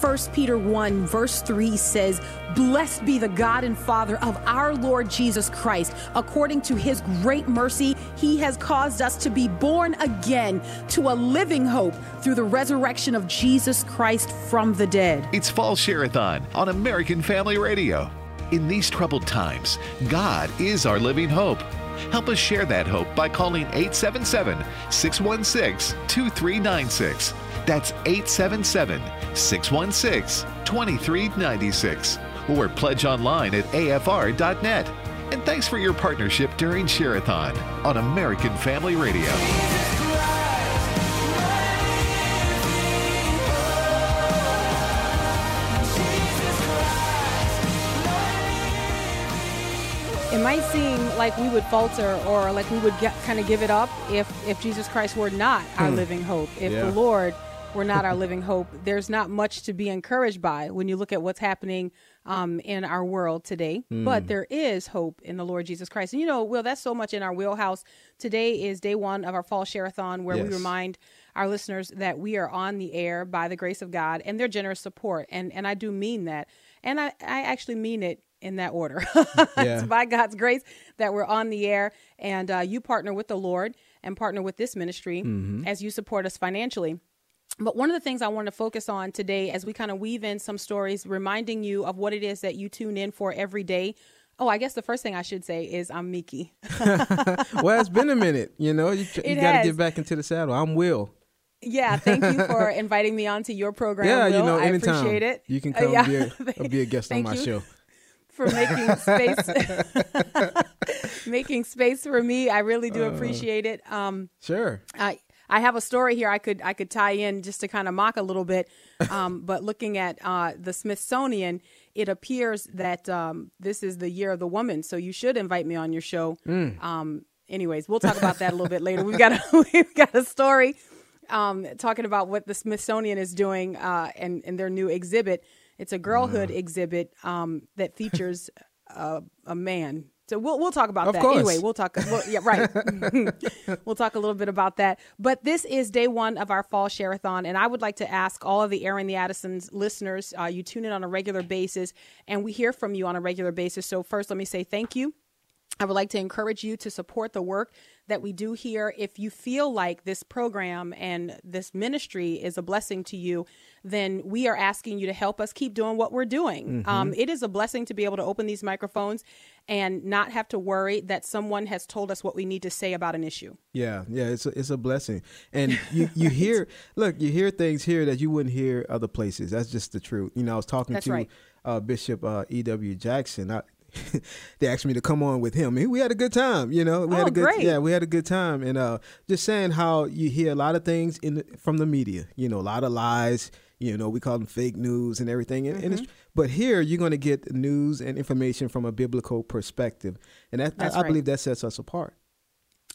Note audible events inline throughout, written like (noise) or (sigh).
1 Peter 1, verse 3 says, Blessed be the God and Father of our Lord Jesus Christ. According to his great mercy, he has caused us to be born again to a living hope through the resurrection of Jesus Christ from the dead. It's Fall Share-a-thon on American Family Radio. In these troubled times, God is our living hope. Help us share that hope by calling 877 616 2396. That's 877 616 2396. Or pledge online at afr.net. And thanks for your partnership during Share-a-thon on American Family Radio. It might seem like we would falter or like we would get, kind of give it up if, if Jesus Christ were not our hmm. living hope. If Yeah. the Lord were not our living hope, there's not much to be encouraged by when you look at what's happening um, in our world today. But there is hope in the Lord Jesus Christ. And you know, Will, that's so much in our wheelhouse. Today is day one of our fall share-a-thon where we remind our listeners that we are on the air by the grace of God and their generous support. And and I do mean that. And I, I actually mean it in that order. (laughs) Yeah. it's by God's grace that we're on the air and uh, you partner with the Lord and partner with this ministry as you support us financially. But one of the things I want to focus on today as we kind of weave in some stories, reminding you of what it is that you tune in for every day. Oh, I guess the first thing I should say is I'm Miki. (laughs) (laughs) well, it's been a minute. You know, you, you got to get back into the saddle. I'm Will. Yeah, thank you for (laughs) inviting me onto your program. Yeah, you Will. know, I anytime appreciate it. you can Uh, come yeah. be, a, be a guest on my you. show. for making space making space for me. I really Uh. do appreciate it. Um Sure. I I have a story here I could I could tie in just to kind of mock a little bit. (laughs) Um, but looking at uh, the Smithsonian, it appears that um, this is the year of the woman. So you should invite me on your show. Mm. Um, anyways, we'll talk about that a little bit later. We've got a, (laughs) we've got a story um, talking about what the Smithsonian is doing uh, and and their new exhibit. It's a girlhood exhibit um, that features uh, a man. So we'll we'll talk about Of that course. anyway. We'll talk. Well, yeah, right. (laughs) (laughs) we'll talk a little bit about that. But this is day one of our fall share-a-thon, and I would like to ask all of the Aaron the Addisons listeners. Uh, you tune in on a regular basis, and we hear from you on a regular basis. So first, let me say thank you. I would like to encourage you to support the work that we do here. If you feel like this program and this ministry is a blessing to you, then we are asking you to help us keep doing what we're doing. Um, it is a blessing to be able to open these microphones and not have to worry that someone has told us what we need to say about an issue. Yeah, yeah, it's a, it's a blessing, and (laughs) you you hear look, you hear things here that you wouldn't hear other places. That's just the truth. You know, I was talking That's to right. uh, Bishop uh, E. W. Jackson. I, (laughs) they asked me to come on with him. and We had a good time. You know, we had Oh, a good great. yeah, we had a good time, and uh, just saying how you hear a lot of things in the, from the media. You know, a lot of lies. You know, we call them fake news and everything. And, and it's, Mm-hmm. But here you're going to get news and information from a biblical perspective, and that, That's I, I right. believe that sets us apart.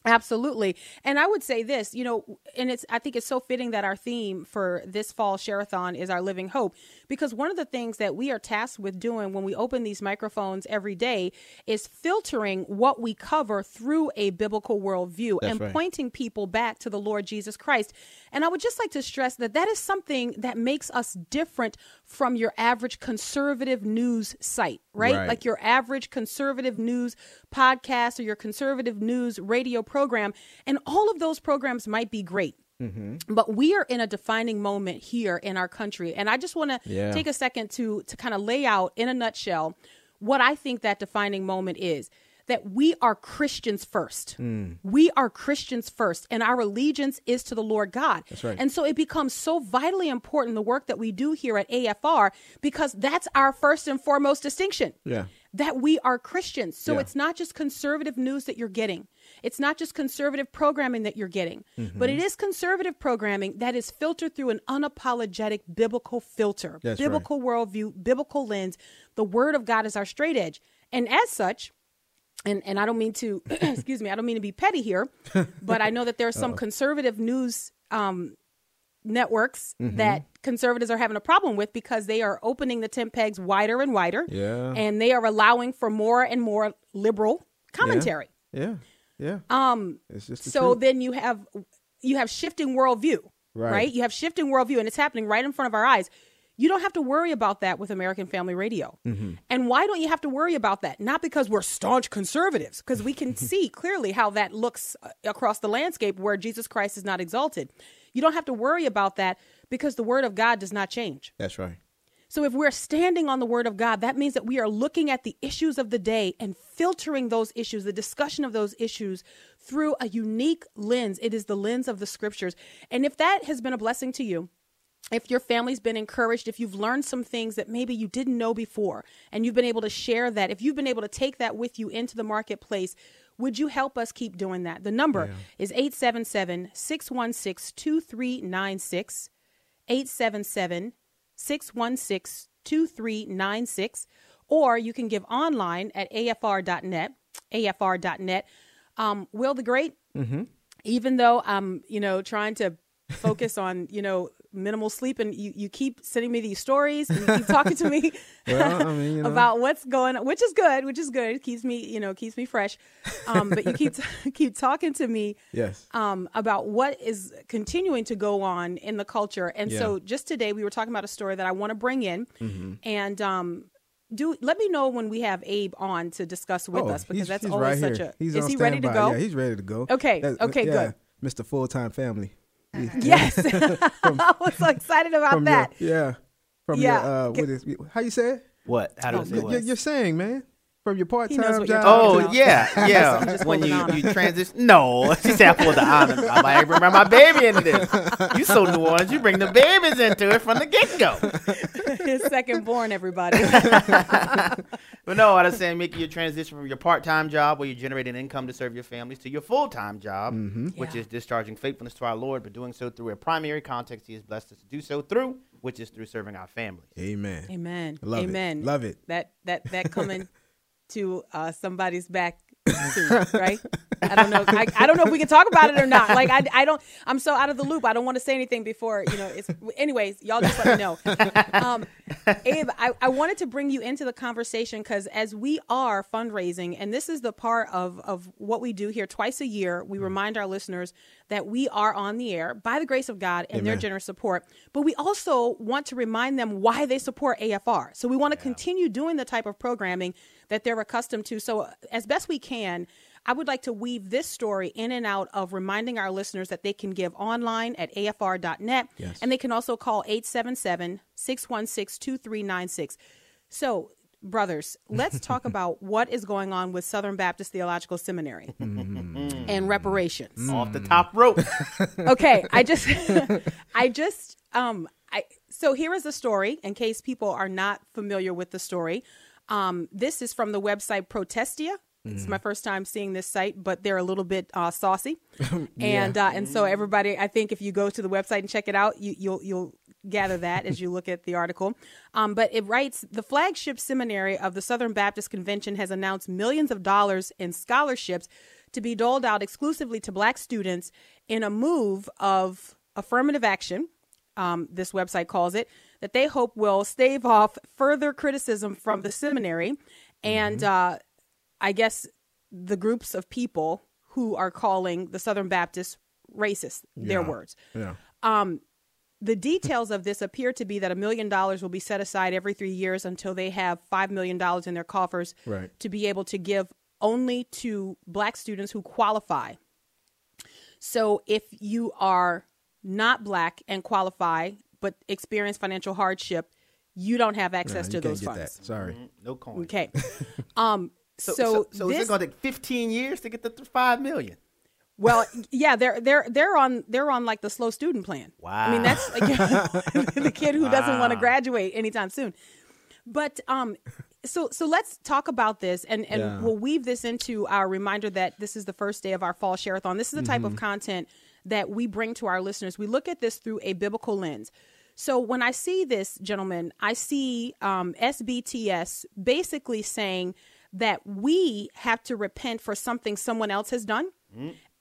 Absolutely. And I would say this, you know, and it's I think it's so fitting that our theme for this fall share-a-thon is our living hope because one of the things that we are tasked with doing when we open these microphones every day is filtering what we cover through a biblical worldview That's and right. pointing people back to the Lord Jesus Christ. And I would just like to stress that that is something that makes us different from your average conservative news site, right? Right. Like your average conservative news podcast or your conservative news radio program. And all of those programs might be great. Mm-hmm. But we are in a defining moment here in our country. And I just want to Yeah. take a second to to kind of lay out in a nutshell what I think that defining moment is. That we are Christians first. We are Christians first, and our allegiance is to the Lord God. That's right. And so it becomes so vitally important the work that we do here at AFR because that's our first and foremost distinction Yeah. that we are Christians. So Yeah. it's not just conservative news that you're getting. It's not just conservative programming that you're getting, Mm-hmm. but it is conservative programming that is filtered through an unapologetic biblical filter, That's right. biblical worldview, biblical lens. The word of God is our straight edge. And as such, and, and I don't mean to, (clears throat) excuse me, I don't mean to be petty here, (laughs) but I know that there are some conservative news um, networks Mm-hmm. that conservatives are having a problem with because they are opening the tent pegs wider and wider. Yeah. And they are allowing for more and more liberal commentary. Yeah. Yeah. Um It's just the so truth. then you have you have shifting worldview. Right. Right. You have shifting worldview and it's happening right in front of our eyes. You don't have to worry about that with American Family Radio. Mm-hmm. And why don't you have to worry about that? Not because we're staunch conservatives, because we can (laughs) see clearly how that looks uh, across the landscape where Jesus Christ is not exalted. You don't have to worry about that because the word of God does not change. That's right. So if we're standing on the word of God, that means that we are looking at the issues of the day and filtering those issues, the discussion of those issues through a unique lens. It is the lens of the scriptures. And if that has been a blessing to you, if your family's been encouraged, if you've learned some things that maybe you didn't know before, and you've been able to share that, if you've been able to take that with you into the marketplace, would you help us keep doing that? The number is 877 616 2396. 877 616 2396. Or you can give online at afr.net. afr.net. Um, Will the Great, even though I'm, you know, trying to focus on, you know, minimal sleep and you, you keep sending me these stories and you keep talking to me (laughs) Well, I mean, you know. about what's going on, which is good, which is good. It keeps me, you know, keeps me fresh. Um, but you keep (laughs) keep talking to me Yes. um, about what is continuing to go on in the culture. And so Yeah. Mm-hmm. just today we were talking about a story that I want to bring in and um, do let me know when we have Abe on to discuss with Oh, us because that's always right such here. a He's is he ready to go? Yeah, he's ready to go. Okay, That's- okay, yeah, good. Mr. Full Time Family. Yes. (laughs) (laughs) I was so excited about that. your, yeah. From Yeah. your uh, what is how you say it? What? How Oh, does it You're, you're, you're saying, man, from your part time job. Oh about. yeah, (laughs) yeah. just when you an honor. you transition, no, she said I pulled the honor. I might remember my baby into this. You so New Orleans, you bring the babies into it from the get go. (laughs) His second born, everybody. (laughs) But no, I was saying making your transition from your part time job where you generate an income to serve your families to your full time job, mm-hmm. which Yeah. is discharging faithfulness to our Lord, but doing so through a primary context He has blessed us to do so through, which is through serving our families. Amen. Amen. Love it. Amen. Love it. That that that coming to uh, somebody's back soon, right? I don't know. I, I don't know if we can talk about it or not. Like I, I don't. I'm so out of the loop. I don't want to say anything before you know. It's anyways. Y'all just let me know. Um, Abe, I, I wanted to bring you into the conversation because as we are fundraising, and this is the part of of what we do here twice a year, we remind our listeners that we are on the air by the grace of God and their generous support. But we also want to remind them why they support AFR. So we want to continue doing the type of programming that they're accustomed to. So, uh, as best we can, I would like to weave this story in and out of reminding our listeners that they can give online at afr.net Yes. and they can also call 877 616 2396. So, brothers, let's talk (laughs) about what is going on with Southern Baptist Theological Seminary (laughs) and reparations Off the top rope. (laughs) okay i just i just um i so here is the story in case people are not familiar with the story um this is from the website protestia. It's my first time seeing this site but they're a little bit uh, saucy. (laughs) And uh, and so everybody i think if you go to the website and check it out you, you'll you'll gather that as you look at the article. Um, but it writes the flagship seminary of the southern baptist convention has announced millions of dollars in scholarships to be doled out exclusively to black students in a move of affirmative action, um, this website calls it, that they hope will stave off further criticism from the seminary and uh, I guess the groups of people who are calling the Southern Baptists racist, their words. Yeah. Um, The details of this appear to be that a million dollars will be set aside every three years until they have $5 million in their coffers Right. to be able to give only to black students who qualify. So if you are not black and qualify but experience financial hardship, you don't have Nah, access you to can't those get funds. that. Sorry. No coin. Okay. (laughs) Um So, so, so, so is it going to take 15 years to get the th- five million? Well, (laughs) yeah, they're they're they're on they're on like the slow student plan. Wow. I mean, that's like, (laughs) the kid who doesn't want to graduate anytime soon. But um, so so let's talk about this, and and Yeah. we'll weave this into our reminder that this is the first day of our fall shareathon. This is the type Mm-hmm. of content that we bring to our listeners. We look at this through a biblical lens. So when I see this, gentlemen, I see um, SBTS basically saying that we have to repent for something someone else has done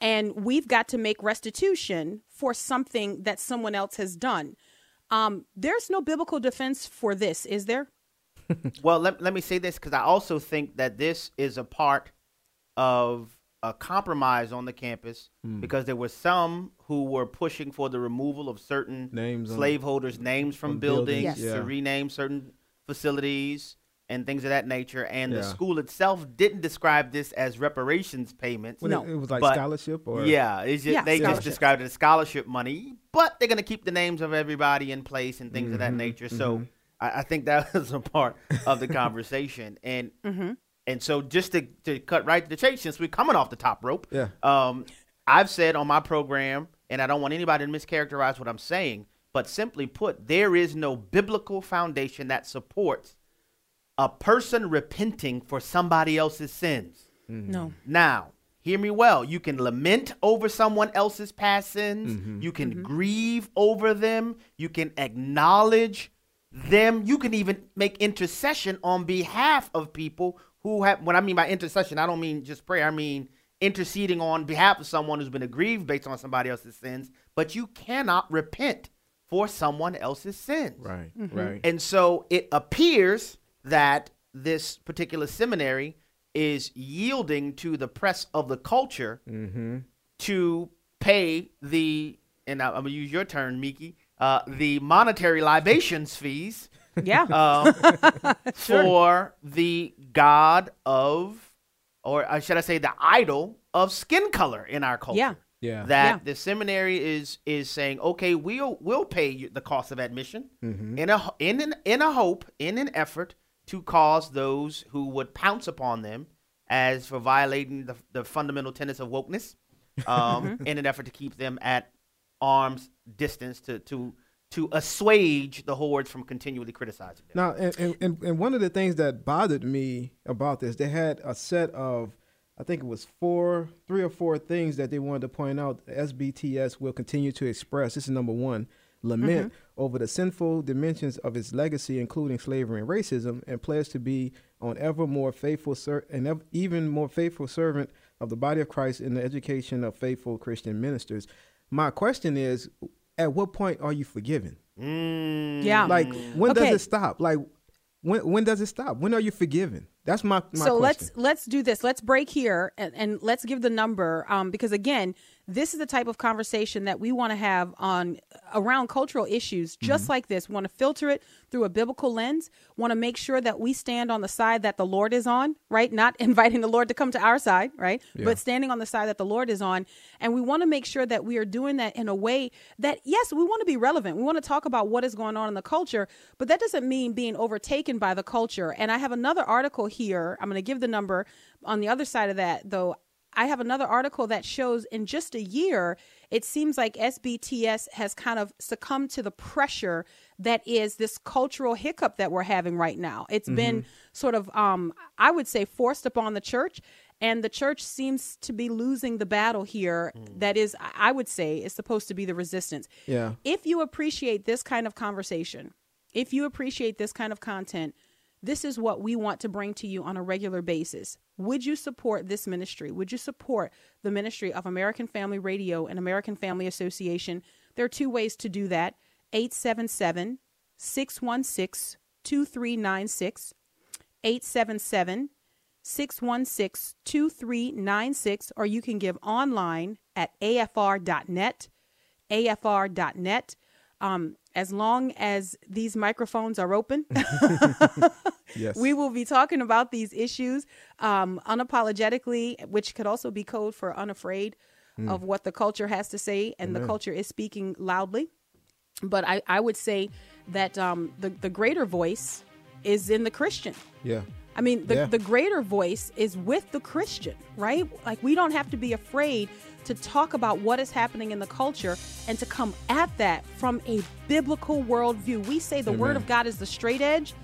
and we've got to make restitution for something that someone else has done. Um, there's no biblical defense for this, is there? (laughs) Well, let, let me say this because I also think that this is a part of a compromise on the campus Hmm. because there were some who were pushing for the removal of certain Names on- slaveholders' names from from buildings, buildings, Yes. to rename certain facilities and things of that nature. And the school itself didn't describe this as reparations payments. When No. it, it was like But- scholarship or Yeah, it's just, Yeah, they just described it as scholarship money, but they're going to keep the names of everybody in place and things of that mm-hmm. nature. So mm-hmm. I, I think that (laughs) was a part of the conversation, and mm-hmm. And so just to, to cut right to the chase, since we're coming off the top rope, Yeah. um, I've said on my program, and I don't want anybody to mischaracterize what I'm saying, but simply put, there is no biblical foundation that supports a person repenting for somebody else's sins. Mm-hmm. No. Now, hear me well. You can lament over someone else's past sins. Mm-hmm. You can mm-hmm. grieve over them. You can acknowledge them. You can even make intercession on behalf of people who have. What I mean by intercession, I don't mean just prayer. I mean interceding on behalf of someone who's been aggrieved based on somebody else's sins. But you cannot repent for someone else's sins. right, Mm-hmm. right. And so it appears that this particular seminary is yielding to the press of the culture to pay the, and I- I'm going to use your term, Miki, uh, the monetary libations fees Yeah. (laughs) um, (laughs) for the god of, or uh, should I say, the idol of skin color in our culture. Yeah. Yeah. That Yeah. the seminary is is saying, okay, we'll we'll pay you the cost of admission Mm-hmm. in a in an in a hope in an effort to cause those who would pounce upon them as for violating the, the fundamental tenets of wokeness, um, in an effort to keep them at arm's distance to to to assuage the hordes from continually criticizing them. Now, and, and, and, one of the things that bothered me about this, they had a set of, I think it was four, three or four things that they wanted to point out. SBTS will continue to express. This is number one lament mm-hmm. over the sinful dimensions of its legacy, including slavery and racism, and pledge to be on ever more faithful ser- and ev- even more faithful servant of the body of Christ in the education of faithful Christian ministers. My question is, at what point are you forgiven? yeah. Like when Okay. does it stop? Like when when does it stop? When are you forgiven? That's my, my so question. let's let's do this. Let's break here and, and let's give the number um, because again, this is the type of conversation that we want to have on around cultural issues, Mm-hmm. just like this. We want to filter it through a biblical lens. Want to make sure that we stand on the side that the Lord is on, right? Not (laughs) inviting the Lord to come to our side, right? But standing on the side that the Lord is on, and we want to make sure that we are doing that in a way that yes, we want to be relevant. We want to talk about what is going on in the culture, but that doesn't mean being overtaken by the culture. And I have another article here. I'm going to give the number on the other side of that, though. I have another article that shows in just a year, it seems like SBTS has kind of succumbed to the pressure that is this cultural hiccup that we're having right now. It's been sort of, um, I would say, forced upon the church. And the church seems to be losing the battle here. That is, I I would say, is supposed to be the resistance. Yeah. If you appreciate this kind of conversation, if you appreciate this kind of content, this is what we want to bring to you on a regular basis. Would you support this ministry? Would you support the ministry of American Family Radio and American Family Association? There are two ways to do that 877 616 2396. 877 616 2396, or you can give online at afr.net. afr.net. Um, as long as these microphones are open, (laughs) yes. we will be talking about these issues um, unapologetically, which could also be code for unafraid of what the culture has to say, and the culture is speaking loudly. But I, I would say that um, the, the greater voice is in the Christian. yeah. I mean, the, Yeah. the greater voice is with the Christian, right? Like, we don't have to be afraid to talk about what is happening in the culture and to come at that from a biblical worldview. We say the Word of God is the straight edge,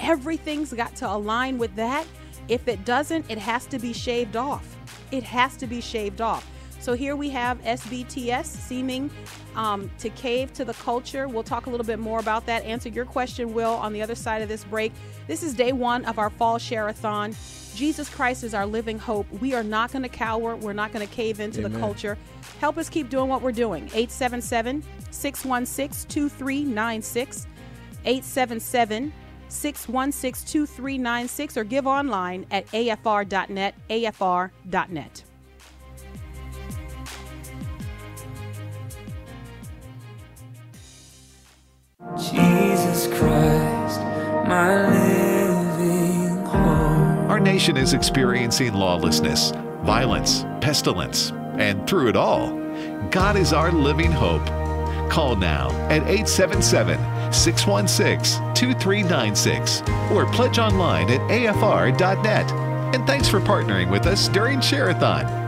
everything's got to align with that. If it doesn't, it has to be shaved off. It has to be shaved off. So here we have SBTS seeming um, to cave to the culture. We'll talk a little bit more about that. Answer your question, Will, on the other side of this break. This is day one of our fall share-a-thon. Jesus Christ is our living hope. We are not going to cower. We're not going to cave into the culture. Help us keep doing what we're doing. 877 616 2396. 877 616 2396 or give online at afr.net. afr.net. Jesus Christ, my living. Our nation is experiencing lawlessness, violence, pestilence, and through it all, God is our living hope. Call now at 877 616 2396 or pledge online at afr.net. And thanks for partnering with us during Share-a-thon.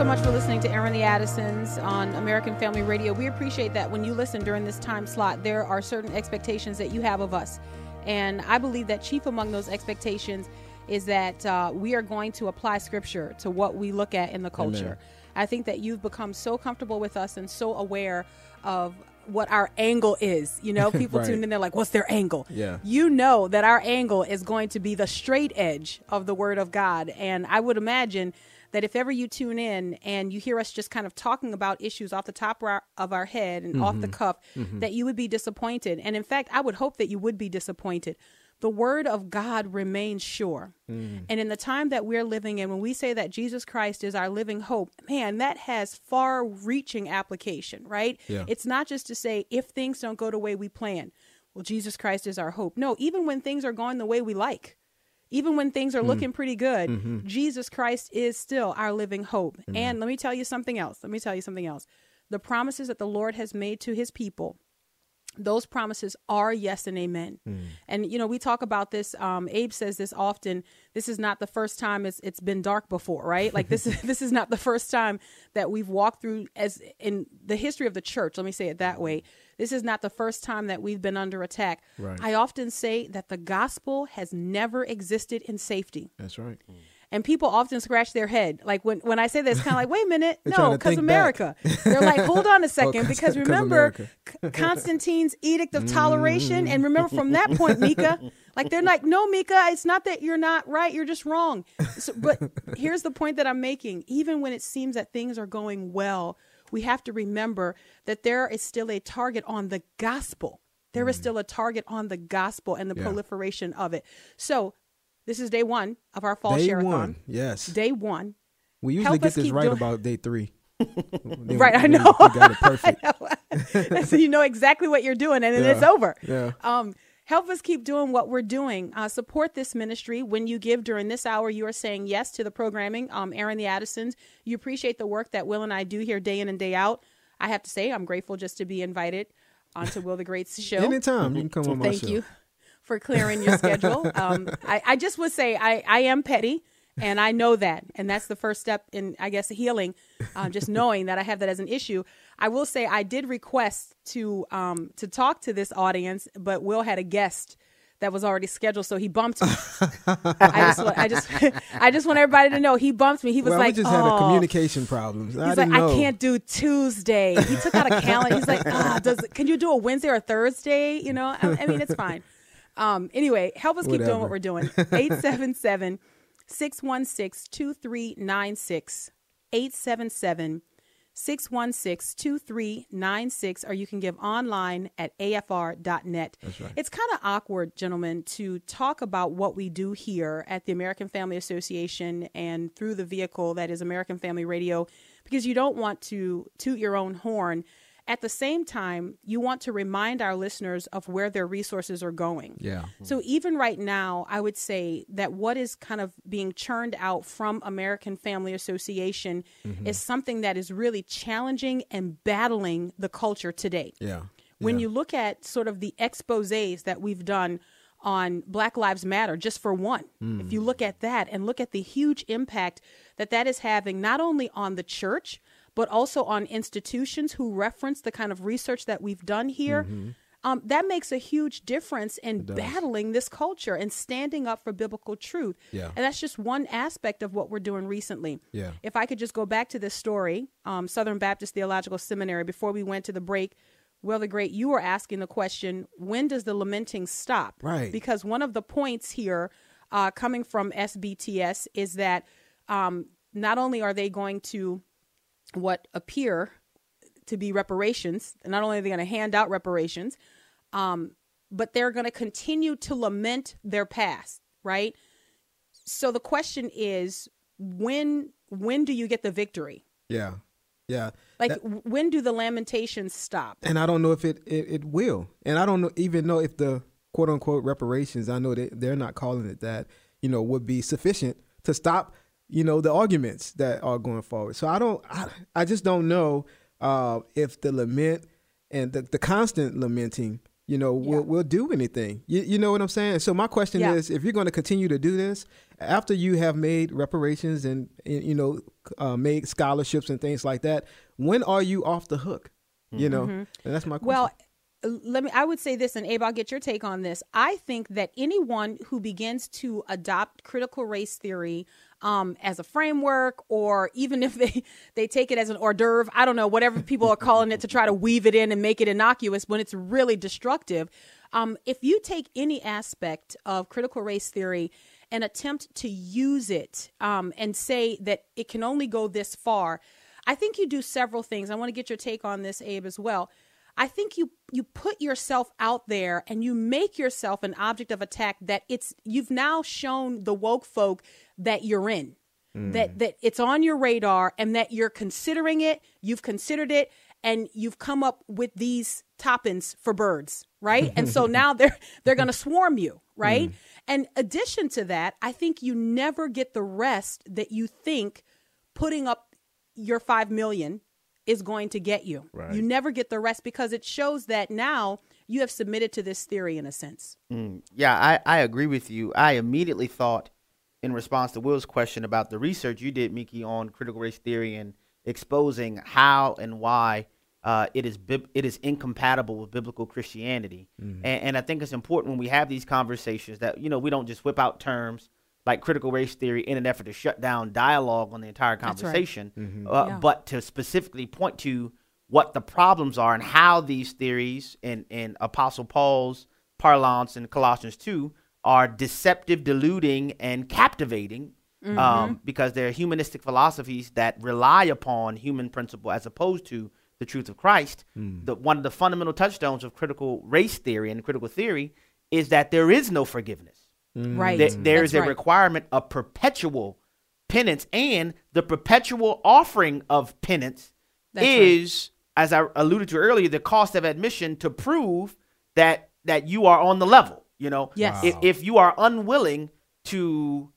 So much for listening to Aaron the Addisons on American Family Radio. We appreciate that when you listen during this time slot, there are certain expectations that you have of us. And I believe that chief among those expectations is that uh, we are going to apply scripture to what we look at in the culture. Amen. I think that you've become so comfortable with us and so aware of what our angle is. You know, (laughs) people Right. tune in, they're like, what's their angle? Yeah. You know that our angle is going to be the straight edge of the Word of God. And I would imagine that if ever you tune in and you hear us just kind of talking about issues off the top of our, of our head and off the mm-hmm. cuff, mm-hmm. that you would be disappointed. And in fact, I would hope that you would be disappointed. The Word of God remains sure. Mm. And in the time that we're living in, when we say that Jesus Christ is our living hope, man, that has far reaching application, right? Yeah. It's not just to say, if things don't go the way we plan, well, Jesus Christ is our hope. No, even when things are going the way we like, even when things are mm. looking pretty good, mm-hmm. Jesus Christ is still our living hope. And let me tell you something else. Let me tell you something else. The promises that the Lord has made to his people, those promises are yes and amen. And you know, we talk about this. Um, Abe says this often. This is not the first time it's it's been dark before, right? Like this is (laughs) this is not the first time that we've walked through as in the history of the church. Let me say it that way. This is not the first time that we've been under attack. Right. I often say that the gospel has never existed in safety. That's right. And people often scratch their head. Like when, when I say this, kind of like, wait a minute, (laughs) no, because. America. They're like, hold on a (laughs) second, 'cause- because (laughs) 'cause remember C- Constantine's edict of toleration, and remember from that point, Mika, like they're like, no, Mika, it's not that you're not right, you're just wrong. So, but here's the point that I'm making: even when it seems that things are going well, we have to remember that there is still a target on the gospel. There is still a target on the gospel and the Yeah. proliferation of it. So. This is day one of our fall Day share one. Yes. Day one. we usually help get this right doing- about day three. (laughs) Then- Right, I know. We got it (laughs) perfect. so you know exactly what you're doing, and then Yeah, it's over. yeah. Um, help us keep doing what we're doing. Uh, support this ministry. When you give during this hour, you are saying yes to the programming. Um, Aaron the Addisons, you appreciate the work that Will and I do here day in and day out. I have to say, I'm grateful just to be invited onto Will the Great's (laughs) show. Anytime you can come on my Thank show. you for clearing your schedule. (laughs) Um, I, I just would say I, I am petty, and I know that, and that's the first step in, I guess, healing. Uh, just (laughs) knowing that I have that as an issue. I will say I did request to um, to talk to this audience, but Will had a guest that was already scheduled, so he bumped me. I just, want, I just, (laughs) I just want everybody to know he bumped me. He was well, like, we just oh. had a communication problems. I He's like, know. I can't do Tuesday. He took out a calendar. He's like, ah, does can you do a Wednesday or a Thursday? You know, I, I mean, it's fine. Um, anyway, help us keep doing what we're doing. (laughs) 877 616 2396. 877 616 2396, or you can give online at afr.net. That's right. It's kind of awkward, gentlemen, to talk about what we do here at the American Family Association and through the vehicle that is American Family Radio because you don't want to toot your own horn. At the same time, you want to remind our listeners of where their resources are going. Yeah. So even right now, I would say that what is kind of being churned out from American Family Association Mm-hmm. is something that is really challenging and battling the culture today. Yeah. When yeah. you look at sort of the exposés that we've done on Black Lives Matter, just for one, Mm. if you look at that and look at the huge impact that that is having not only on the church, but also on institutions who reference the kind of research that we've done here. Mm-hmm. Um, that makes a huge difference in battling this culture and standing up for biblical truth. Yeah. And that's just one aspect of what we're doing recently. Yeah. If I could just go back to this story, um, Southern Baptist Theological Seminary, before we went to the break, Well, the Great, you were asking the question, when does the lamenting stop? Right. Because one of the points here uh, coming from SBTS is that um, not only are they going to what appear to be reparations, not only are they going to hand out reparations, um, but they're going to continue to lament their past, right? So the question is, when when do you get the victory? Yeah. Yeah. Like, That- when do the lamentations stop? and I don't know if it, it, it will. And I don't know, even know if the quote unquote reparations, I know that they're not calling it that, you know, would be sufficient to stop, you know, the arguments that are going forward. So I don't, I, I just don't know uh, if the lament and the, the constant lamenting, you know, will, will do anything. You, you know what I'm saying? So my question Yeah. is, if you're going to continue to do this after you have made reparations and, and you know, uh, made scholarships and things like that, when are you off the hook? You know, and that's my question. Well, let me. I would say this, and Abe, I'll get your take on this. I think that anyone who begins to adopt critical race theory um, as a framework, or even if they (laughs) they take it as an hors d'oeuvre, I don't know, whatever people are calling it, to try to weave it in and make it innocuous when it's really destructive. Um, if you take any aspect of critical race theory and attempt to use it um, and say that it can only go this far, I think you do several things. I want to get your take on this, Abe, as well. I think you you put yourself out there and you make yourself an object of attack that it's you've now shown the woke folk that you're in. Mm. That that it's on your radar and that you're considering it, you've considered it and you've come up with these toppings for birds, right? and so (laughs) now they're they're going to swarm you, right? Mm. And addition to that, I think you never get the rest that you think putting up your 5 million is going to get you. Right. You never get the rest because it shows that now you have submitted to this theory in a sense. Yeah, I, I agree with you. I immediately thought, in response to Will's question about the research you did, Miki, on critical race theory and exposing how and why uh, it is bib- it is incompatible with biblical Christianity. And, and I think it's important when we have these conversations that you know we don't just whip out terms like critical race theory in an effort to shut down dialogue on the entire That's right. conversation, uh, Yeah. but to specifically point to what the problems are and how these theories in, in Apostle Paul's parlance in Colossians 2 are deceptive, deluding, and captivating um, because they're humanistic philosophies that rely upon human principle as opposed to the truth of Christ. The, one of the fundamental touchstones of critical race theory and critical theory is that there is no forgiveness. Right. There- there is That's a right. requirement of perpetual penance, and the perpetual offering of penance That's right. is, as I alluded to earlier, the cost of admission to prove that that you are on the level. You know, Yes. if, if you are unwilling to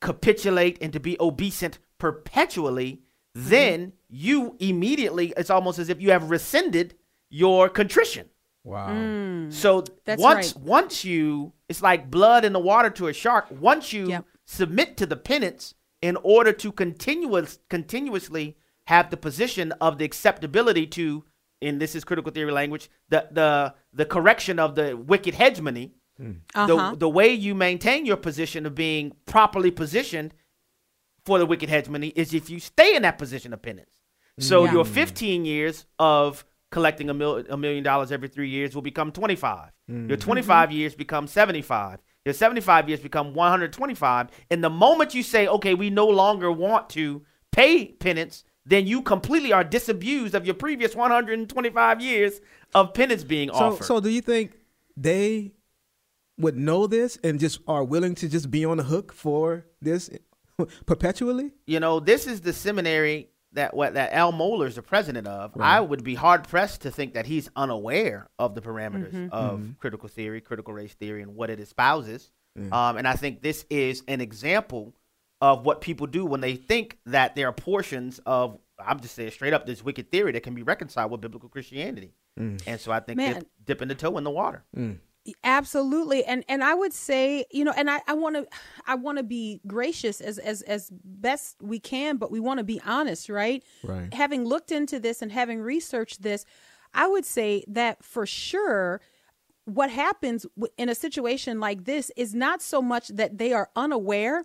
capitulate and to be obeisant perpetually, Mm-hmm. then you immediately it's almost as if you have rescinded your contrition. Wow. Mm. So That's once right. once you it's like blood in the water to a shark. Once you Yep. submit to the penance in order to continuous continuously have the position of the acceptability to and this is critical theory language, the the the correction of the wicked hegemony. Hmm. Uh-huh. The the way you maintain your position of being properly positioned for the wicked hegemony is if you stay in that position of penance. So hmm. Yeah. your 15 years of collecting a, mil- a million dollars every three years will become 25. Your mm-hmm. 25 years become 75. Your 75 years become 125. And the moment you say, okay, we no longer want to pay penance, then you completely are disabused of your previous 125 years of penance being So, offered. so do you think they would know this and just are willing to just be on the hook for this perpetually? you know, this is the seminary that what that Al Mohler is the president of. I would be hard pressed to think that he's unaware of the parameters mm-hmm. of mm-hmm. critical theory, critical race theory, and what it espouses. Um, and I think this is an example of what people do when they think that there are portions of I'm just saying straight up this wicked theory that can be reconciled with biblical Christianity. Mm. And so I think Man. they're dipping the toe in the water. Mm. Absolutely and and i would say you know and i i want to i want to be gracious as as as best we can but we want to be honest right Right. having looked into this and having researched this i would say that for sure what happens in a situation like this is not so much that they are unaware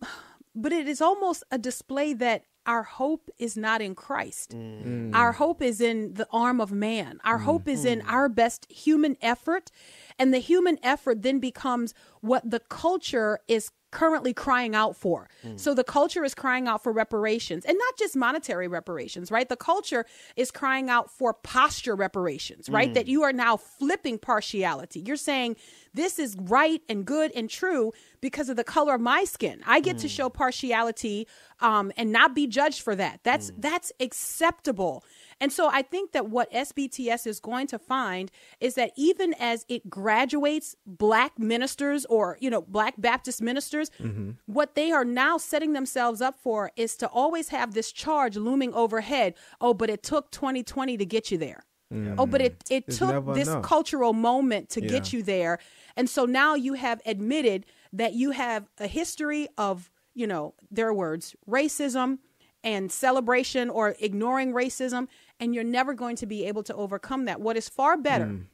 (sighs) but it is almost a display that our hope is not in Christ. Mm. Our hope is in the arm of man. Our mm. hope is in mm. our best human effort. And the human effort then becomes what the culture is currently crying out for. Hmm. So the culture is crying out for reparations and not just monetary reparations, right? The culture is crying out for posture reparations, right? That hmm. you are now flipping partiality. You're saying this is right and good and true because of the color of my skin. I get to hmm. show partiality um, and not be judged for that. That's that's acceptable. And so I think that what SBTS is going to find is that even as it graduates black ministers or, you know, black Baptist ministers, mm-hmm. what they are now setting themselves up for is to always have this charge looming overhead. Oh, but it took 2020 to get you there. Mm-hmm. Oh, but it, it It's took this enough. cultural moment to get you there. And so now you have admitted that you have a history of, you know, their words, racism and celebration or ignoring racism, and you're never going to be able to overcome that. What is far better, Mm.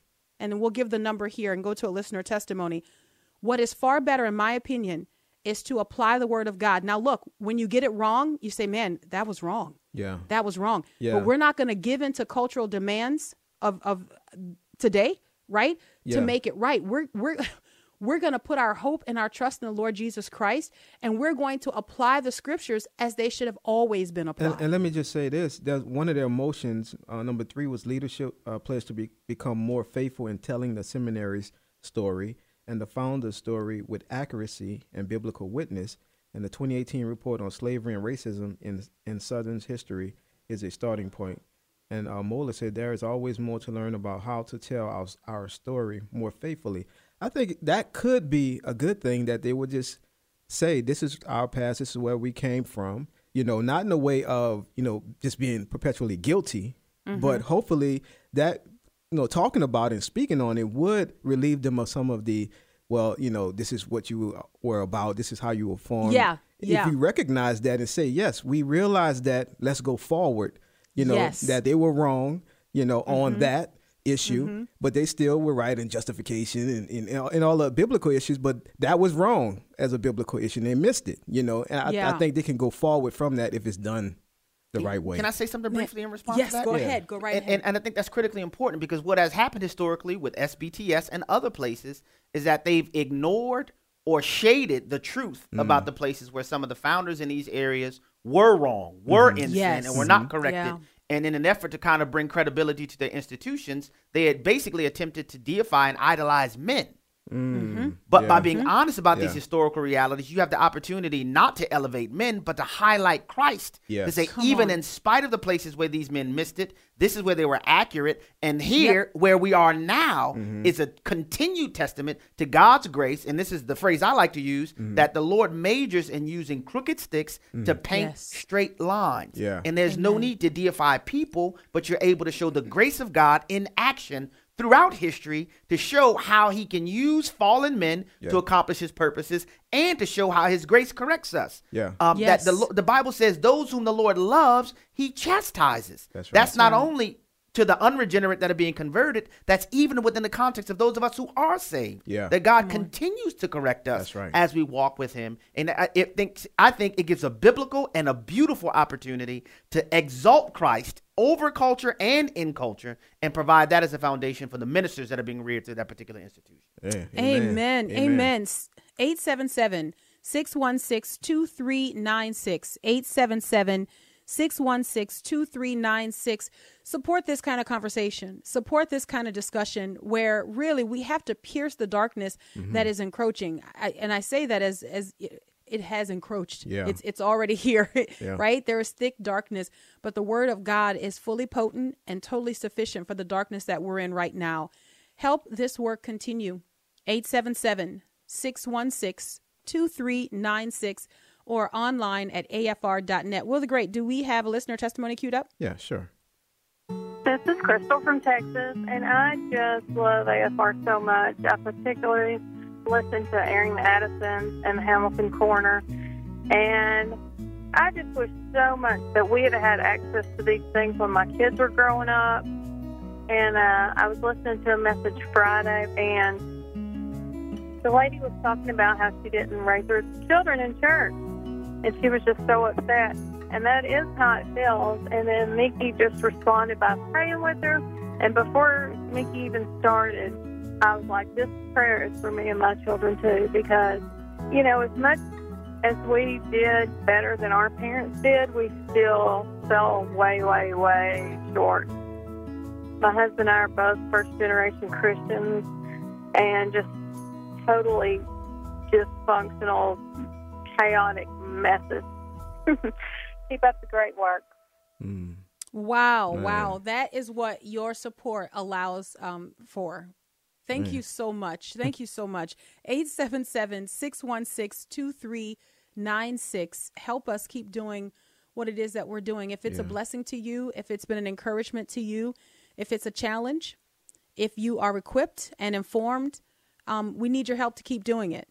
and we'll give the number here and go to a listener testimony. What is far better, in my opinion, is to apply the word of God. Now, look, when you get it wrong, you say, man, that was wrong. Yeah. That was wrong. Yeah. But we're not going to give in to cultural demands of, of today, right? Yeah. To make it right. We're we're we're going to put our hope and our trust in the Lord Jesus Christ and we're going to apply the scriptures as they should have always been applied. And, and let me just say this: there's one of their motions, Uh, number three was leadership uh, pledge to be, become more faithful in telling the seminary's story and the founder's story with accuracy and biblical witness. And the 2018 report on slavery and racism in in Southern's history is a starting point. And uh, Mohler said there is always more to learn about how to tell our, our story more faithfully. I think that could be a good thing that they would just say this is our past this is where we came from you know not in a way of you know just being perpetually guilty but hopefully that you know talking about it and speaking on it would relieve them of some of the well you know this is what you were about this is how you were formed Yeah, yeah. if you recognize that and say yes we realize that let's go forward you know Yes. Mm-hmm. that they were wrong you know on that issue but they still were right in justification and, and, and all the biblical issues but that was wrong as a biblical issue and they missed it you know and I, Yeah. I think they can go forward from that if it's done the right way Can I say something briefly in response yes, to that? go Yeah. ahead. Go right and, ahead. and, and I think that's critically important because what has happened historically with SBTS and other places is that they've ignored or shaded the truth Mm. about the places where some of the founders in these areas were wrong, were Mm-hmm. in Yes. sin, and were not corrected. Yeah. And in an effort to kind of bring credibility to their institutions, they had basically attempted to deify and idolize men. But by Yeah. being honest about these historical realities, you have the opportunity not to elevate men, but to highlight Christ. To say, Come even on. in spite of the places where these men missed it, this is where they were accurate. And here, where we are now, Mm-hmm. is a continued testament to God's grace. And this is the phrase I like to use Mm-hmm. that the Lord majors in using crooked sticks to paint Yes. straight lines. Yeah. And there's no need to deify people, but you're able to show the grace of God in action throughout history to show how he can use fallen men to accomplish his purposes and to show how his grace corrects us. Yeah. Um, That the, the Bible says, those whom the Lord loves, he chastises. That's right. That's not only to the unregenerate that are being converted, that's even within the context of those of us who are saved. Yeah. That God continues to correct us That's right. as we walk with him. And I, it thinks, I think it gives a biblical and a beautiful opportunity to exalt Christ over culture and in culture and provide that as a foundation for the ministers that are being reared through that particular institution. Yeah, Amen. Amen. 877 616 2396. 877 616 2396. Support this kind of conversation. Support this kind of discussion where really we have to pierce the darkness Mm-hmm. that is encroaching. I, and I say that as, as it has encroached. Yeah. It's, it's already (laughs) here, Yeah. right? There is thick darkness, but the word of God is fully potent and totally sufficient for the darkness that we're in right now. Help this work continue. 877 616 2396 or online at afr.net. Will the Great, do we have a listener testimony queued up? Yeah, sure. This is Crystal from Texas, and I just love AFR so much. I particularly listen to Aaron Addison and Hamilton Corner, and I just wish so much that we had had access to these things when my kids were growing up. And uh, I was listening to a message Friday, and the lady was talking about how she didn't raise her children in church, and she was just so upset. And that is how it feels. And then Miki just responded by praying with her. And before Miki even started, I was like, this prayer is for me and my children too, because you know, as much as we did better than our parents did, we still fell way, way, way short. My husband and I are both first generation Christians and just totally dysfunctional, chaotic messes. (laughs) Keep up the great work. Mm. Wow, Man. wow. That is what your support allows um, for. Thank Man. you so much. Thank you so much. 877 616 2396. Help us keep doing what it is that we're doing. If it's a blessing to you, if it's been an encouragement to you, if it's a challenge, if you are equipped and informed, um, we need your help to keep doing it.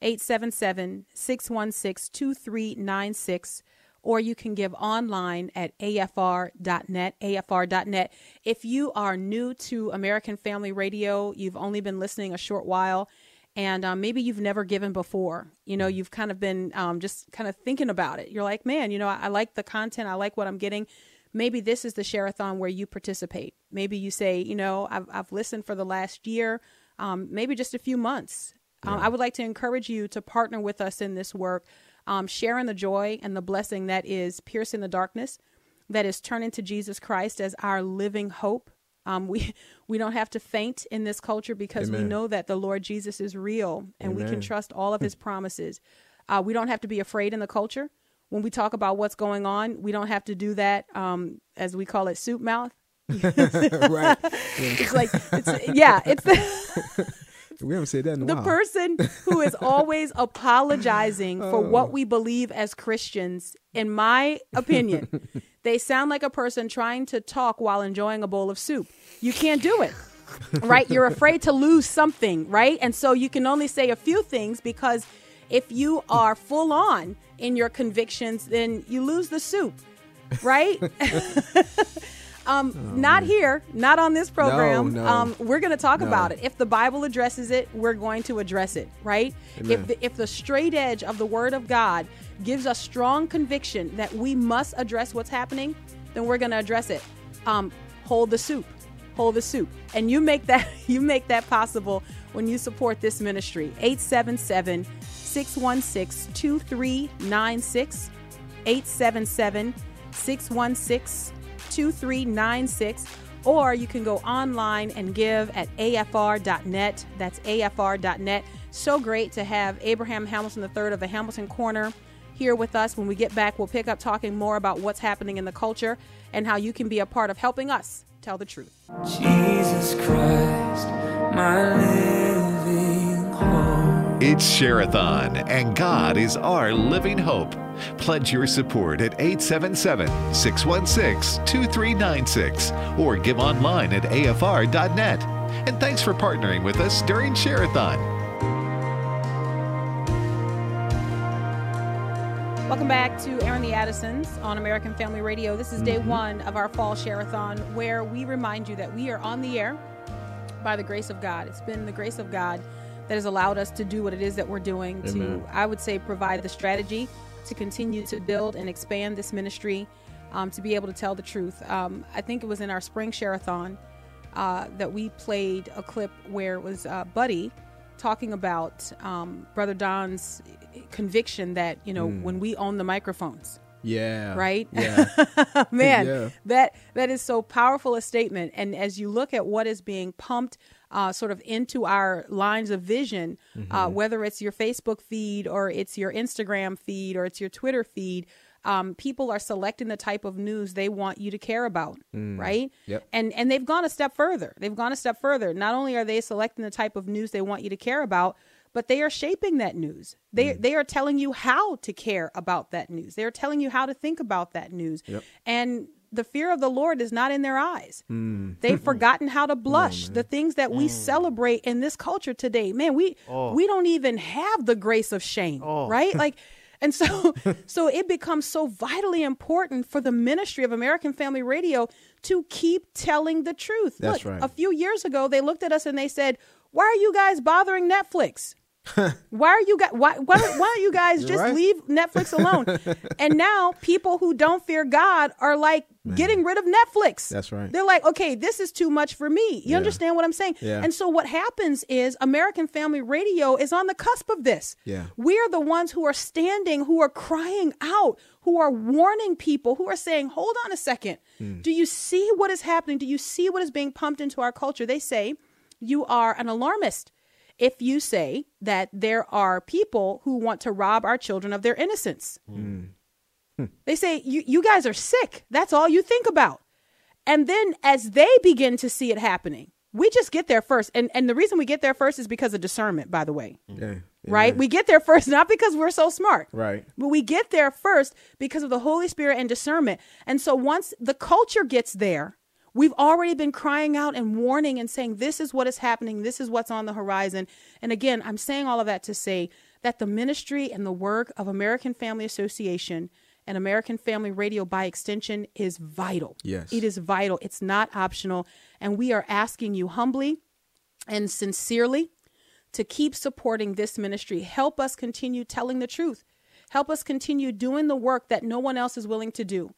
877 616 2396 or you can give online at afr.net, afr.net. If you are new to American Family Radio, you've only been listening a short while, and um, maybe you've never given before. You know, you've kind of been um, just kind of thinking about it. You're like, man, you know, I, I like the content, I like what I'm getting. Maybe this is the share-a-thon where you participate. Maybe you say, you know, I've, I've listened for the last year, um, maybe just a few months. Um, I would like to encourage you to partner with us in this work um, sharing the joy and the blessing that is piercing the darkness, that is turning to Jesus Christ as our living hope. Um, we (laughs) we don't have to faint in this culture because we know that the Lord Jesus is real and we can trust all of His (laughs) promises. Uh, we don't have to be afraid in the culture. When we talk about what's going on, we don't have to do that, um, as we call it, soup mouth. (laughs) right. It's like, it's, yeah, it's the. We haven't said that in a the while. person who is (laughs) always apologizing for what oh. we believe as Christians, in my opinion, (laughs) they sound like a person trying to talk while enjoying a bowl of soup. You can't do it. Right? You're (laughs) afraid to lose something, right? And so you can only say a few things because if you are full on in your convictions, then you lose the soup, right? Um, not here, not on this program. no. Um, we're going to talk No. about it. If the Bible addresses it, we're going to address it, right? Amen. If the, if the straight edge of the Word of God gives us strong conviction that we must address what's happening, then we're going to address it. Um, hold the soup, hold the soup, and you make that (laughs) you make that possible when you support this ministry. 877 616 2396 877 616 2396 or you can go online and give at afr.net that's afr.net so great to have abraham hamilton III of the hamilton corner here with us. When we get back we'll pick up talking more about what's happening in the culture and how you can be a part of helping us tell the truth. Jesus Christ, my hope. It's Share-a-thon, and God is our living hope. Pledge your support at 877-616-2396 or give online at afr.net. And thanks for partnering with us during Share-a-thon. Welcome back to Airing the Addisons on American Family Radio. This is day mm-hmm. one of our fall share-a-thon where we remind you that we are on the air by the grace of God. It's been the grace of God that has allowed us to do what it is that we're doing Amen. to, I would say, provide the strategy to continue to build and expand this ministry, um, to be able to tell the truth. Um, I think it was in our spring share-a-thon uh, that we played a clip where it was uh, Buddy talking about um, Brother Don's conviction that you know when we own the microphones, Yeah. right? Yeah. (laughs) Man, (laughs) Yeah. that that is so powerful a statement. And as you look at what is being pumped uh, sort of into our lines of vision, uh, whether it's your Facebook feed or it's your Instagram feed or it's your Twitter feed, um, people are selecting the type of news they want you to care about, right? Yep. And and they've gone a step further. They've gone a step further. Not only are they selecting the type of news they want you to care about, but they are shaping that news. They they are telling you how to care about that news. They are telling you how to think about that news. And the fear of the Lord is not in their eyes. Mm. They've (laughs) forgotten how to oh, blush. the things that we mm. celebrate in this culture today, man, we oh. we don't even have the grace of shame, oh. right? Like (laughs) and so so it becomes so vitally important for the ministry of American Family Radio to keep telling the truth. That's Look, right. a few years ago they looked at us and they said, "Why are you guys bothering Netflix?" (laughs) why are you guys why, why why don't you guys just right. leave Netflix alone? and now people who don't fear God are like getting rid of Netflix. That's right. They're like, okay, this is too much for me. You Yeah. understand what I'm saying? Yeah. And so what happens is American Family Radio is on the cusp of this. Yeah. We are the ones who are standing, who are crying out, who are warning people, who are saying, hold on a second. Hmm. Do you see what is happening? Do you see what is being pumped into our culture? They say you are an alarmist if you say that there are people who want to rob our children of their innocence. They say you, you guys are sick. That's all you think about. And then as they begin to see it happening, we just get there first. And and the reason we get there first is because of discernment, by the way. Yeah. Right? We get there first (laughs) not because we're so smart. Right. But we get there first because of the Holy Spirit and discernment. And so once the culture gets there, we've already been crying out and warning and saying, this is what is happening. This is what's on the horizon. And again, I'm saying all of that to say that the ministry and the work of American Family Association and American Family Radio by extension is vital. Yes. It is vital. It's not optional. And we are asking you humbly and sincerely to keep supporting this ministry. Help us continue telling the truth. Help us continue doing the work that no one else is willing to do.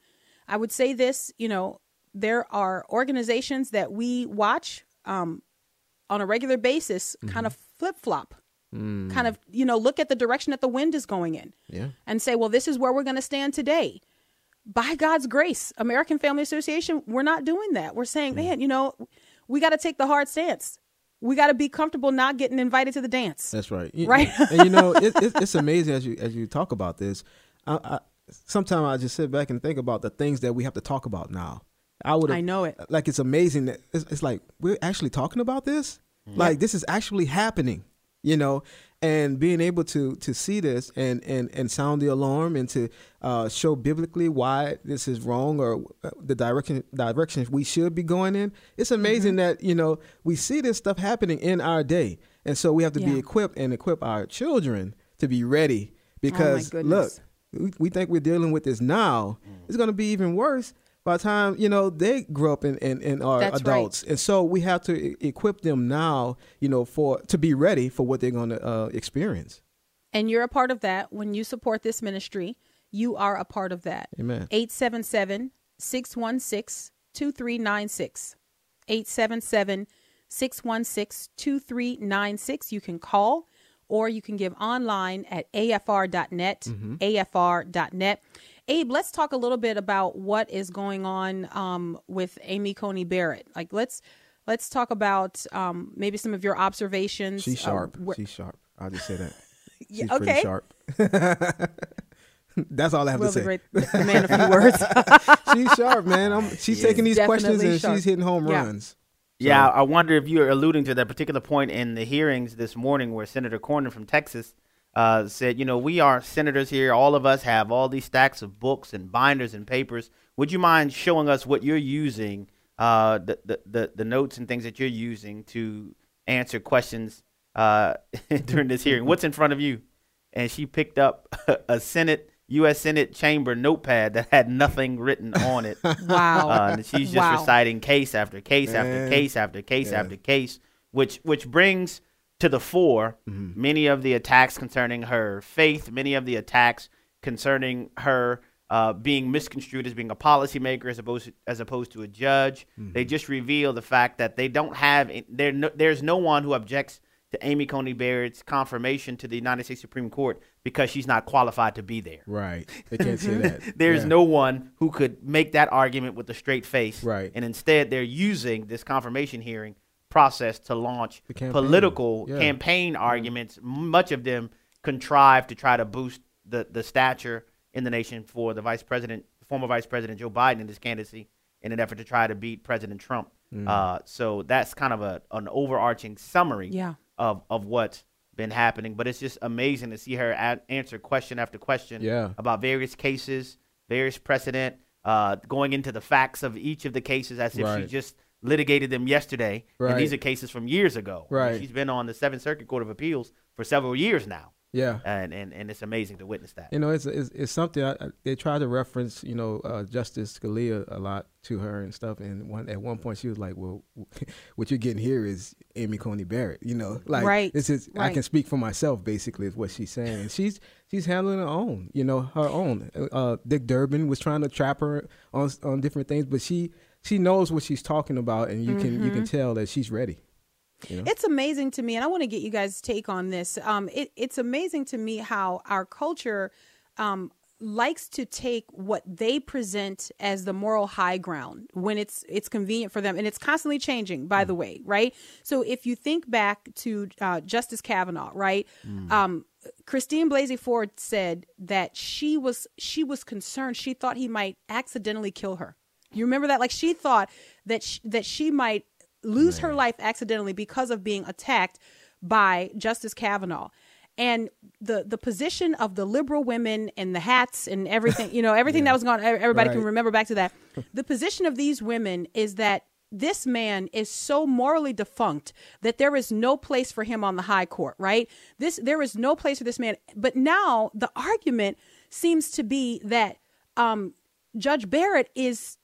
I would say this, you know, there are organizations that we watch um, on a regular basis kind of flip flop, kind of, you know, look at the direction that the wind is going in Yeah. and say, well, this is where we're going to stand today. By God's grace, American Family Association, we're not doing that. We're saying, man, you know, we got to take the hard stance. We got to be comfortable not getting invited to the dance. That's right. You- Right. and you know, (laughs) it, it, it's amazing as you as you talk about this. I, I, sometimes I just sit back and think about the things that we have to talk about now. I would. I know it. Like it's amazing that it's, it's like we're actually talking about this. Mm. Like this is actually happening. You know, and being able to to see this and and and sound the alarm and to uh, show biblically why this is wrong or uh, the direction direction we should be going in. It's amazing that you know we see this stuff happening in our day, and so we have to be equipped and equip our children to be ready because look, we, we think we're dealing with this now. It's going to be even worse by the time you know they grow up and, and, and are That's right. adults. And so we have to equip them now, you know, for to be ready for what they're going to uh, experience. And you're a part of that. When you support this ministry, you are a part of that. Amen. 877 616 2396. 877 616 2396. You can call or you can give online at afr.net. afr.net. Abe, let's talk a little bit about what is going on um, with Amy Coney Barrett. Like, let's let's talk about um, maybe some of your observations. She's uh, sharp. where- She's sharp. I'll just say that. (laughs) yeah, She's okay. sharp. (laughs) That's all I have Will to say. great the (laughs) man of few words. she's sharp, man. I'm, she's taking these questions and sharp. she's hitting home Yeah. runs. Yeah, I wonder if you're alluding to that particular point in the hearings this morning where Senator Cornyn from Texas uh, said, you know, we are senators here. All of us have all these stacks of books and binders and papers. Would you mind showing us what you're using, uh, the, the, the, the notes and things that you're using to answer questions uh, (laughs) during this hearing? What's in front of you? And she picked up (laughs) a Senate, U.S. Senate chamber notepad that had nothing written on it. (laughs) wow. Uh, and she's just Wow. reciting case after case after Man. case after case Yeah. after case, which which brings to the fore Mm-hmm. many of the attacks concerning her faith, many of the attacks concerning her uh, being misconstrued as being a policymaker as opposed to, as opposed to a judge. Mm-hmm. They just reveal the fact that they don't have there. No, there's no one who objects to Amy Coney Barrett's confirmation to the United States Supreme Court because she's not qualified to be there. Right. They can't say that. (laughs) There's Yeah. no one who could make that argument with a straight face. Right. And instead, they're using this confirmation hearing process to launch campaign. political Yeah. campaign arguments, m- much of them contrived to try to boost the, the stature in the nation for the vice president, former vice president Joe Biden in his candidacy in an effort to try to beat President Trump. Mm. Uh, so that's kind of a, an overarching summary Yeah. of, of what's been happening. But it's just amazing to see her a- answer question after question Yeah. about various cases, various precedent, uh, going into the facts of each of the cases as if she just litigated them yesterday. Right. And these are cases from years ago. Right. She's been on the Seventh Circuit Court of Appeals for several years now. Yeah. and and, and it's amazing to witness that. You know, it's it's, it's something I, I- they try to reference. You know, uh, Justice Scalia a lot to her and stuff. And one at one point she was like, "Well, (laughs) what you're getting here is Amy Coney Barrett." You know, like Right, this is I can speak for myself. Basically, is what she's saying. And she's she's handling her own. You know, her own. Uh, Dick Durbin was trying to trap her on on different things, but she she knows what she's talking about, and you can you can Mm-hmm. tell that she's ready. It's amazing to me, and I want to get you guys' take on this. Um, it, it's amazing to me how our culture um, likes to take what they present as the moral high ground when it's it's convenient for them, and it's constantly changing. By the way, right? So if you think back to uh, Justice Kavanaugh, right? Um, Christine Blasey Ford said that she was she was concerned. She thought he might accidentally kill her. You remember that? Like she thought that sh- that she might lose her life accidentally because of being attacked by Justice Kavanaugh. And the the position of the liberal women and the hats and everything, you know, everything that was going everybody can remember back to that. (laughs) the position of these women is that this man is so morally defunct that there is no place for him on the high court, right? This there is no place for this man. But now the argument seems to be that um, Judge Barrett is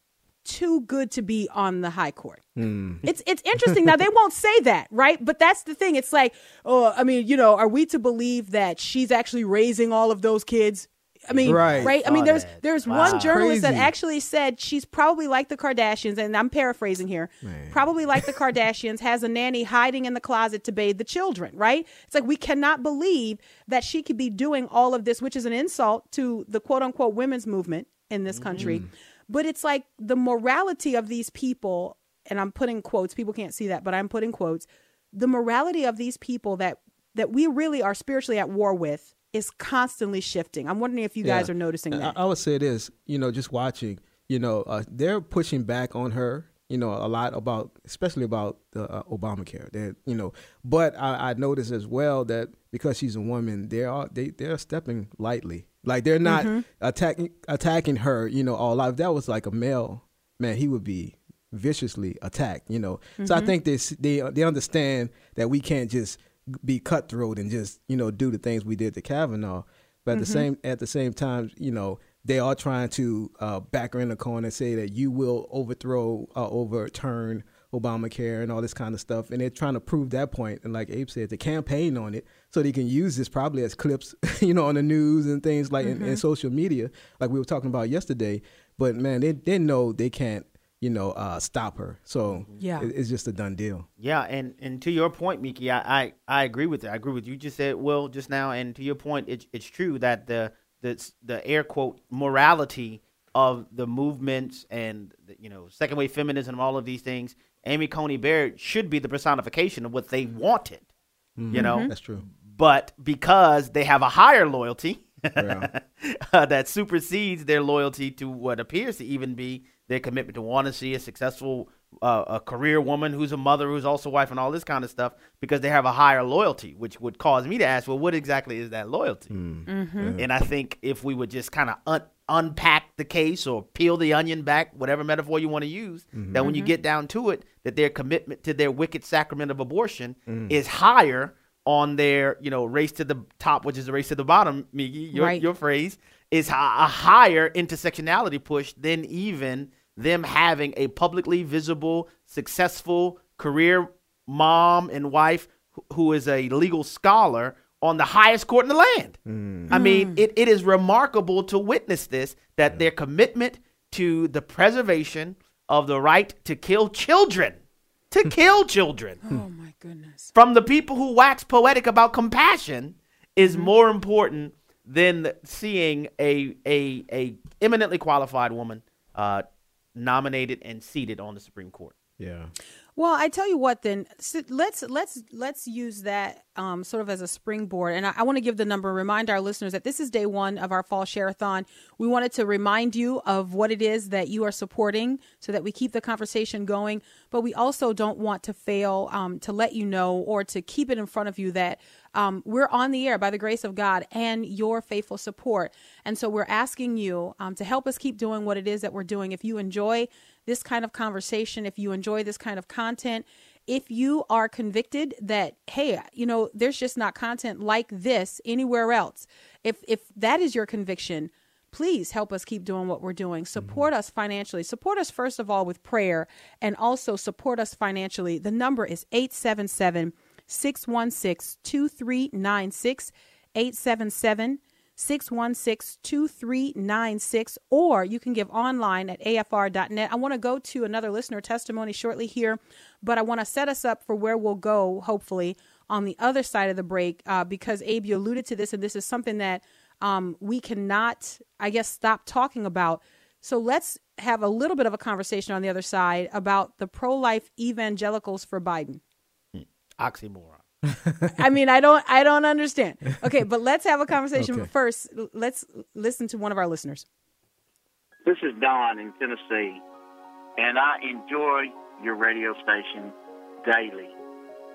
too good to be on the high court. It's it's interesting. now they won't say that, right? But that's the thing. It's like, oh, I mean, you know, are we to believe that she's actually raising all of those kids? I mean, right? Right. I mean, there's that. there's Wow. one journalist that actually said she's probably like the Kardashians, and I'm paraphrasing here. Probably like the Kardashians, has a nanny hiding in the closet to bathe the children. Right? It's like we cannot believe that she could be doing all of this, which is an insult to the quote unquote women's movement in this country. But it's like the morality of these people, and I'm putting quotes. People can't see that, but I'm putting quotes. The morality of these people that that we really are spiritually at war with is constantly shifting. I'm wondering if you guys Yeah. are noticing that. I, I would say this, you know, just watching, you know, uh, they're pushing back on her, you know, a lot about, especially about the uh, Obamacare. That you know, but I, I noticed as well that because she's a woman, they are they they're stepping lightly, like they're not Mm-hmm. attacking attacking her, you know, all out. If that was like a male, man, he would be viciously attacked, you know. So Mm-hmm. I think they they they understand that we can't just be cutthroat and just you know do the things we did to Kavanaugh. But at the same at the same time, you know, they are trying to uh, back her in the corner and say that you will overthrow, uh, overturn Obamacare and all this kind of stuff, and they're trying to prove that point. And like Abe said, to campaign on it so they can use this probably as clips, (laughs) you know, on the news and things like in, in social media, like we were talking about yesterday. But man, they they know they can't, you know, uh, stop her. So Yeah. it- it's just a done deal. Yeah, and and to your point, Miki, I, I I agree with it. I agree with you. You just said well, just now, and to your point, it's it's true that the the the air quote morality of the movements and you know second wave feminism and all of these things, Amy Coney Barrett should be the personification of what they wanted. You know, That's true. but because they have a higher loyalty Yeah. (laughs) uh, that supersedes their loyalty to what appears to even be their commitment to want to see a successful uh, a career woman who's a mother who's also wife and all this kind of stuff because they have a higher loyalty which would cause me to ask well what exactly is that loyalty and i think if we would just kind of un- unpack the case or peel the onion back whatever metaphor you want to use mm-hmm. that when you mm-hmm. get down to it that their commitment to their wicked sacrament of abortion mm. is higher on their you know race to the top which is the race to the bottom Miki, your, Right. your phrase is hi- a higher intersectionality push than even them having a publicly visible successful career mom and wife who- who is a legal scholar on the highest court in the land mm. i mean mm. it, it is remarkable to witness this that their commitment to the preservation of the right to kill children to (laughs) kill children oh my goodness. from the people who wax poetic about compassion is mm-hmm. more important than seeing a a a eminently qualified woman uh, nominated and seated on the Supreme Court. Yeah. Well, I tell you what, then s- let's let's let's use that um, sort of as a springboard, and I, I want to give the number. Remind our listeners that this is day one of our fall shareathon. We wanted to remind you of what it is that you are supporting, so that we keep the conversation going. But we also don't want to fail um, to let you know or to keep it in front of you that um, we're on the air by the grace of God and your faithful support. And so we're asking you um, to help us keep doing what it is that we're doing. If you enjoy this kind of conversation, if you enjoy this kind of content, if you are convicted that hey you know there's just not content like this anywhere else if if that is your conviction please help us keep doing what we're doing support us financially support us first of all with prayer and also support us financially the number is 877 616 2396 877 616 2396, or you can give online at afr.net. I want to go to another listener testimony shortly here, but I want to set us up for where we'll go, hopefully, on the other side of the break, uh, because Abe, you alluded to this, and this is something that um, we cannot, I guess, stop talking about. So let's have a little bit of a conversation on the other side about the pro life evangelicals for Biden. Oxymoron. I mean, I don't, I don't understand. Okay, but let's have a conversation. Okay. But first, let's listen to one of our listeners. This is Don in Tennessee, and I enjoy your radio station daily.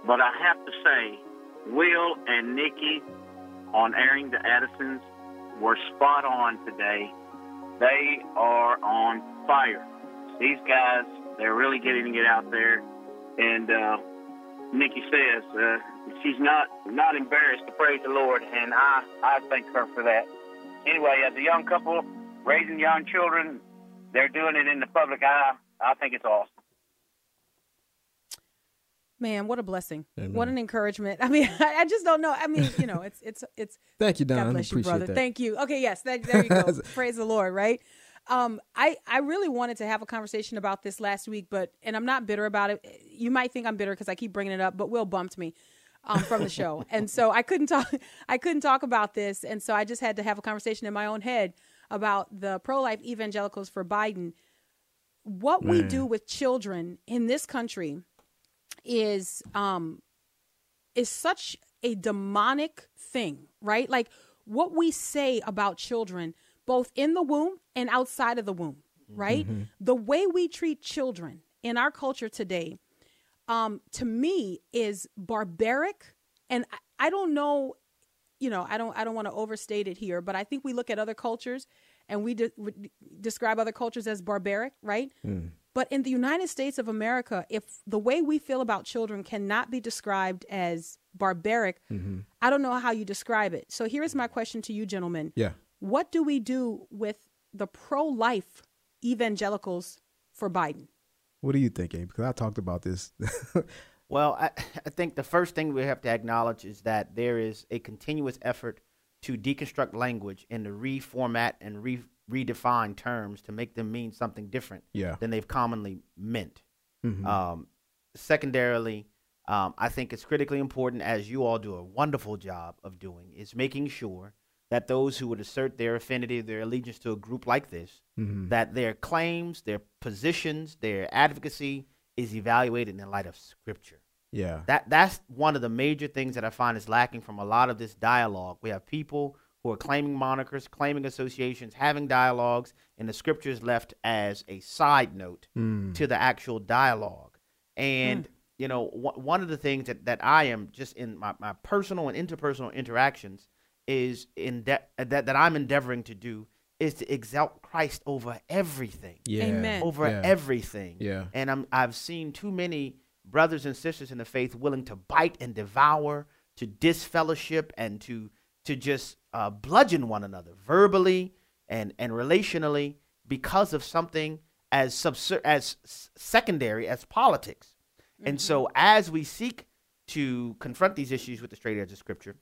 But I have to say, Will and Nikki on airing the Addisons were spot on today. They are on fire. These guys, they're really getting it out there. And uh, Nikki says uh, she's not not embarrassed to praise the Lord, and I I thank her for that. Anyway, as a young couple raising young children, they're doing it in the public eye. I think it's awesome. Man, what a blessing! Amen. What an encouragement. I mean, (laughs) I, I just don't know. I mean, you know, it's it's it's. Thank you, Don. God bless you, Appreciate brother. that. Thank you. Okay, yes, that, there you go. (laughs) Praise the Lord. Right. Um, I I really wanted to have a conversation about this last week, but and I'm not bitter about it. You might think I'm bitter because I keep bringing it up, but Will bumped me. Um, from the show, (laughs) and so I couldn't talk. I couldn't talk about this, and so I just had to have a conversation in my own head about the pro-life evangelicals for Biden. What we do with children in this country is um is such a demonic thing, right? Like what we say about children both in the womb and outside of the womb, right? Mm-hmm. The way we treat children in our culture today um to me is barbaric and I, I don't know you know, I don't I don't want to overstate it here, but I think we look at other cultures and we, de- we describe other cultures as barbaric, right? Mm. But in the United States of America, if the way we feel about children cannot be described as barbaric, mm-hmm. I don't know how you describe it. So here's my question to you, gentlemen. Yeah. What do we do with the pro life evangelicals for Biden? What do you think, Abe? Because I talked about this. (laughs) Well, I, I think the first thing we have to acknowledge is that there is a continuous effort to deconstruct language and to reformat and re- redefine terms to make them mean something different Yeah. than they've commonly meant. Mhm. Um, secondarily, um, I think it's critically important, as you all do a wonderful job of doing, is making sure that those who would assert their affinity, their allegiance to a group like this, Mhm. that their claims, their positions, their advocacy is evaluated in the light of Scripture. yeah. That that's one of the major things that I find is lacking from a lot of this dialogue. We have people who are claiming monikers, claiming associations, having dialogues, and the scriptures left as a side note Mm. to the actual dialogue. And you know, wh- one of the things that, that I am just in my, my personal and interpersonal interactions is in that that I'm endeavoring to do is to exalt Christ over everything Yeah. Amen. over Yeah. everything. Yeah. And I'm I've seen too many brothers and sisters in the faith willing to bite and devour, to disfellowship, and to to just uh, bludgeon one another verbally and and relationally because of something as subser- as secondary as politics. And so, as we seek to confront these issues with the straight edge of Scripture,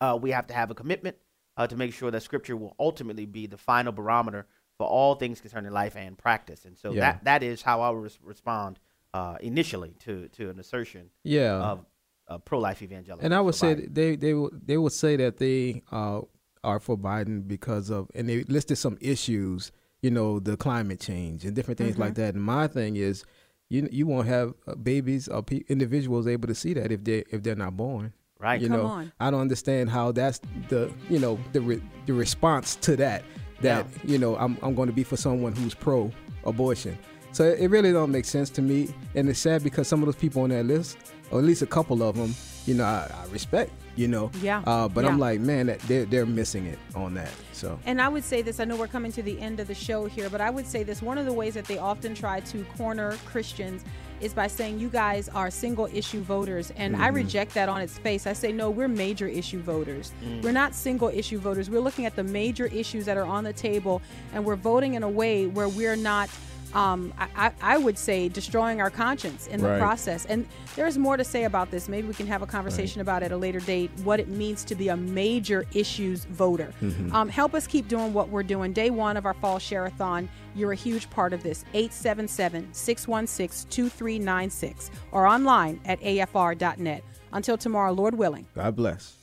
uh, we have to have a commitment uh, to make sure that Scripture will ultimately be the final barometer for all things concerning life and practice. And so Yeah. that that is how I res- respond uh, initially to to an assertion Yeah. of uh, pro-life evangelical. and I would say they they would they would say that they uh, are for Biden because of and they listed some issues, you know, the climate change and different things like that. And my thing is, you you won't have uh, babies or pe- individuals able to see that if they if they're not born. Right. You Come know, on. I don't understand how that's the you know the re- the response to that that you know I'm I'm going to be for someone who's pro abortion. So it really don't make sense to me, and it's sad because some of those people on that list, or at least a couple of them, you know, I, I respect, you know. Yeah, Uh, but I'm like, man, that they're they're missing it on that. So And I would say this, I know we're coming to the end of the show here, but I would say this one of the ways that they often try to corner Christians is by saying you guys are single issue voters. And I reject that on its face. I say, no, we're major issue voters. We're not single issue voters. We're looking at the major issues that are on the table and we're voting in a way where we're not. Um, I, I would say destroying our conscience in the Right. process. And there's more to say about this. Maybe we can have a conversation about it at a later date, what it means to be a major issues voter. Um, help us keep doing what we're doing. Day one of our fall share-a-thon, you're a huge part of this. 877-616-2396 or online at afr.net. Until tomorrow, Lord willing. God bless.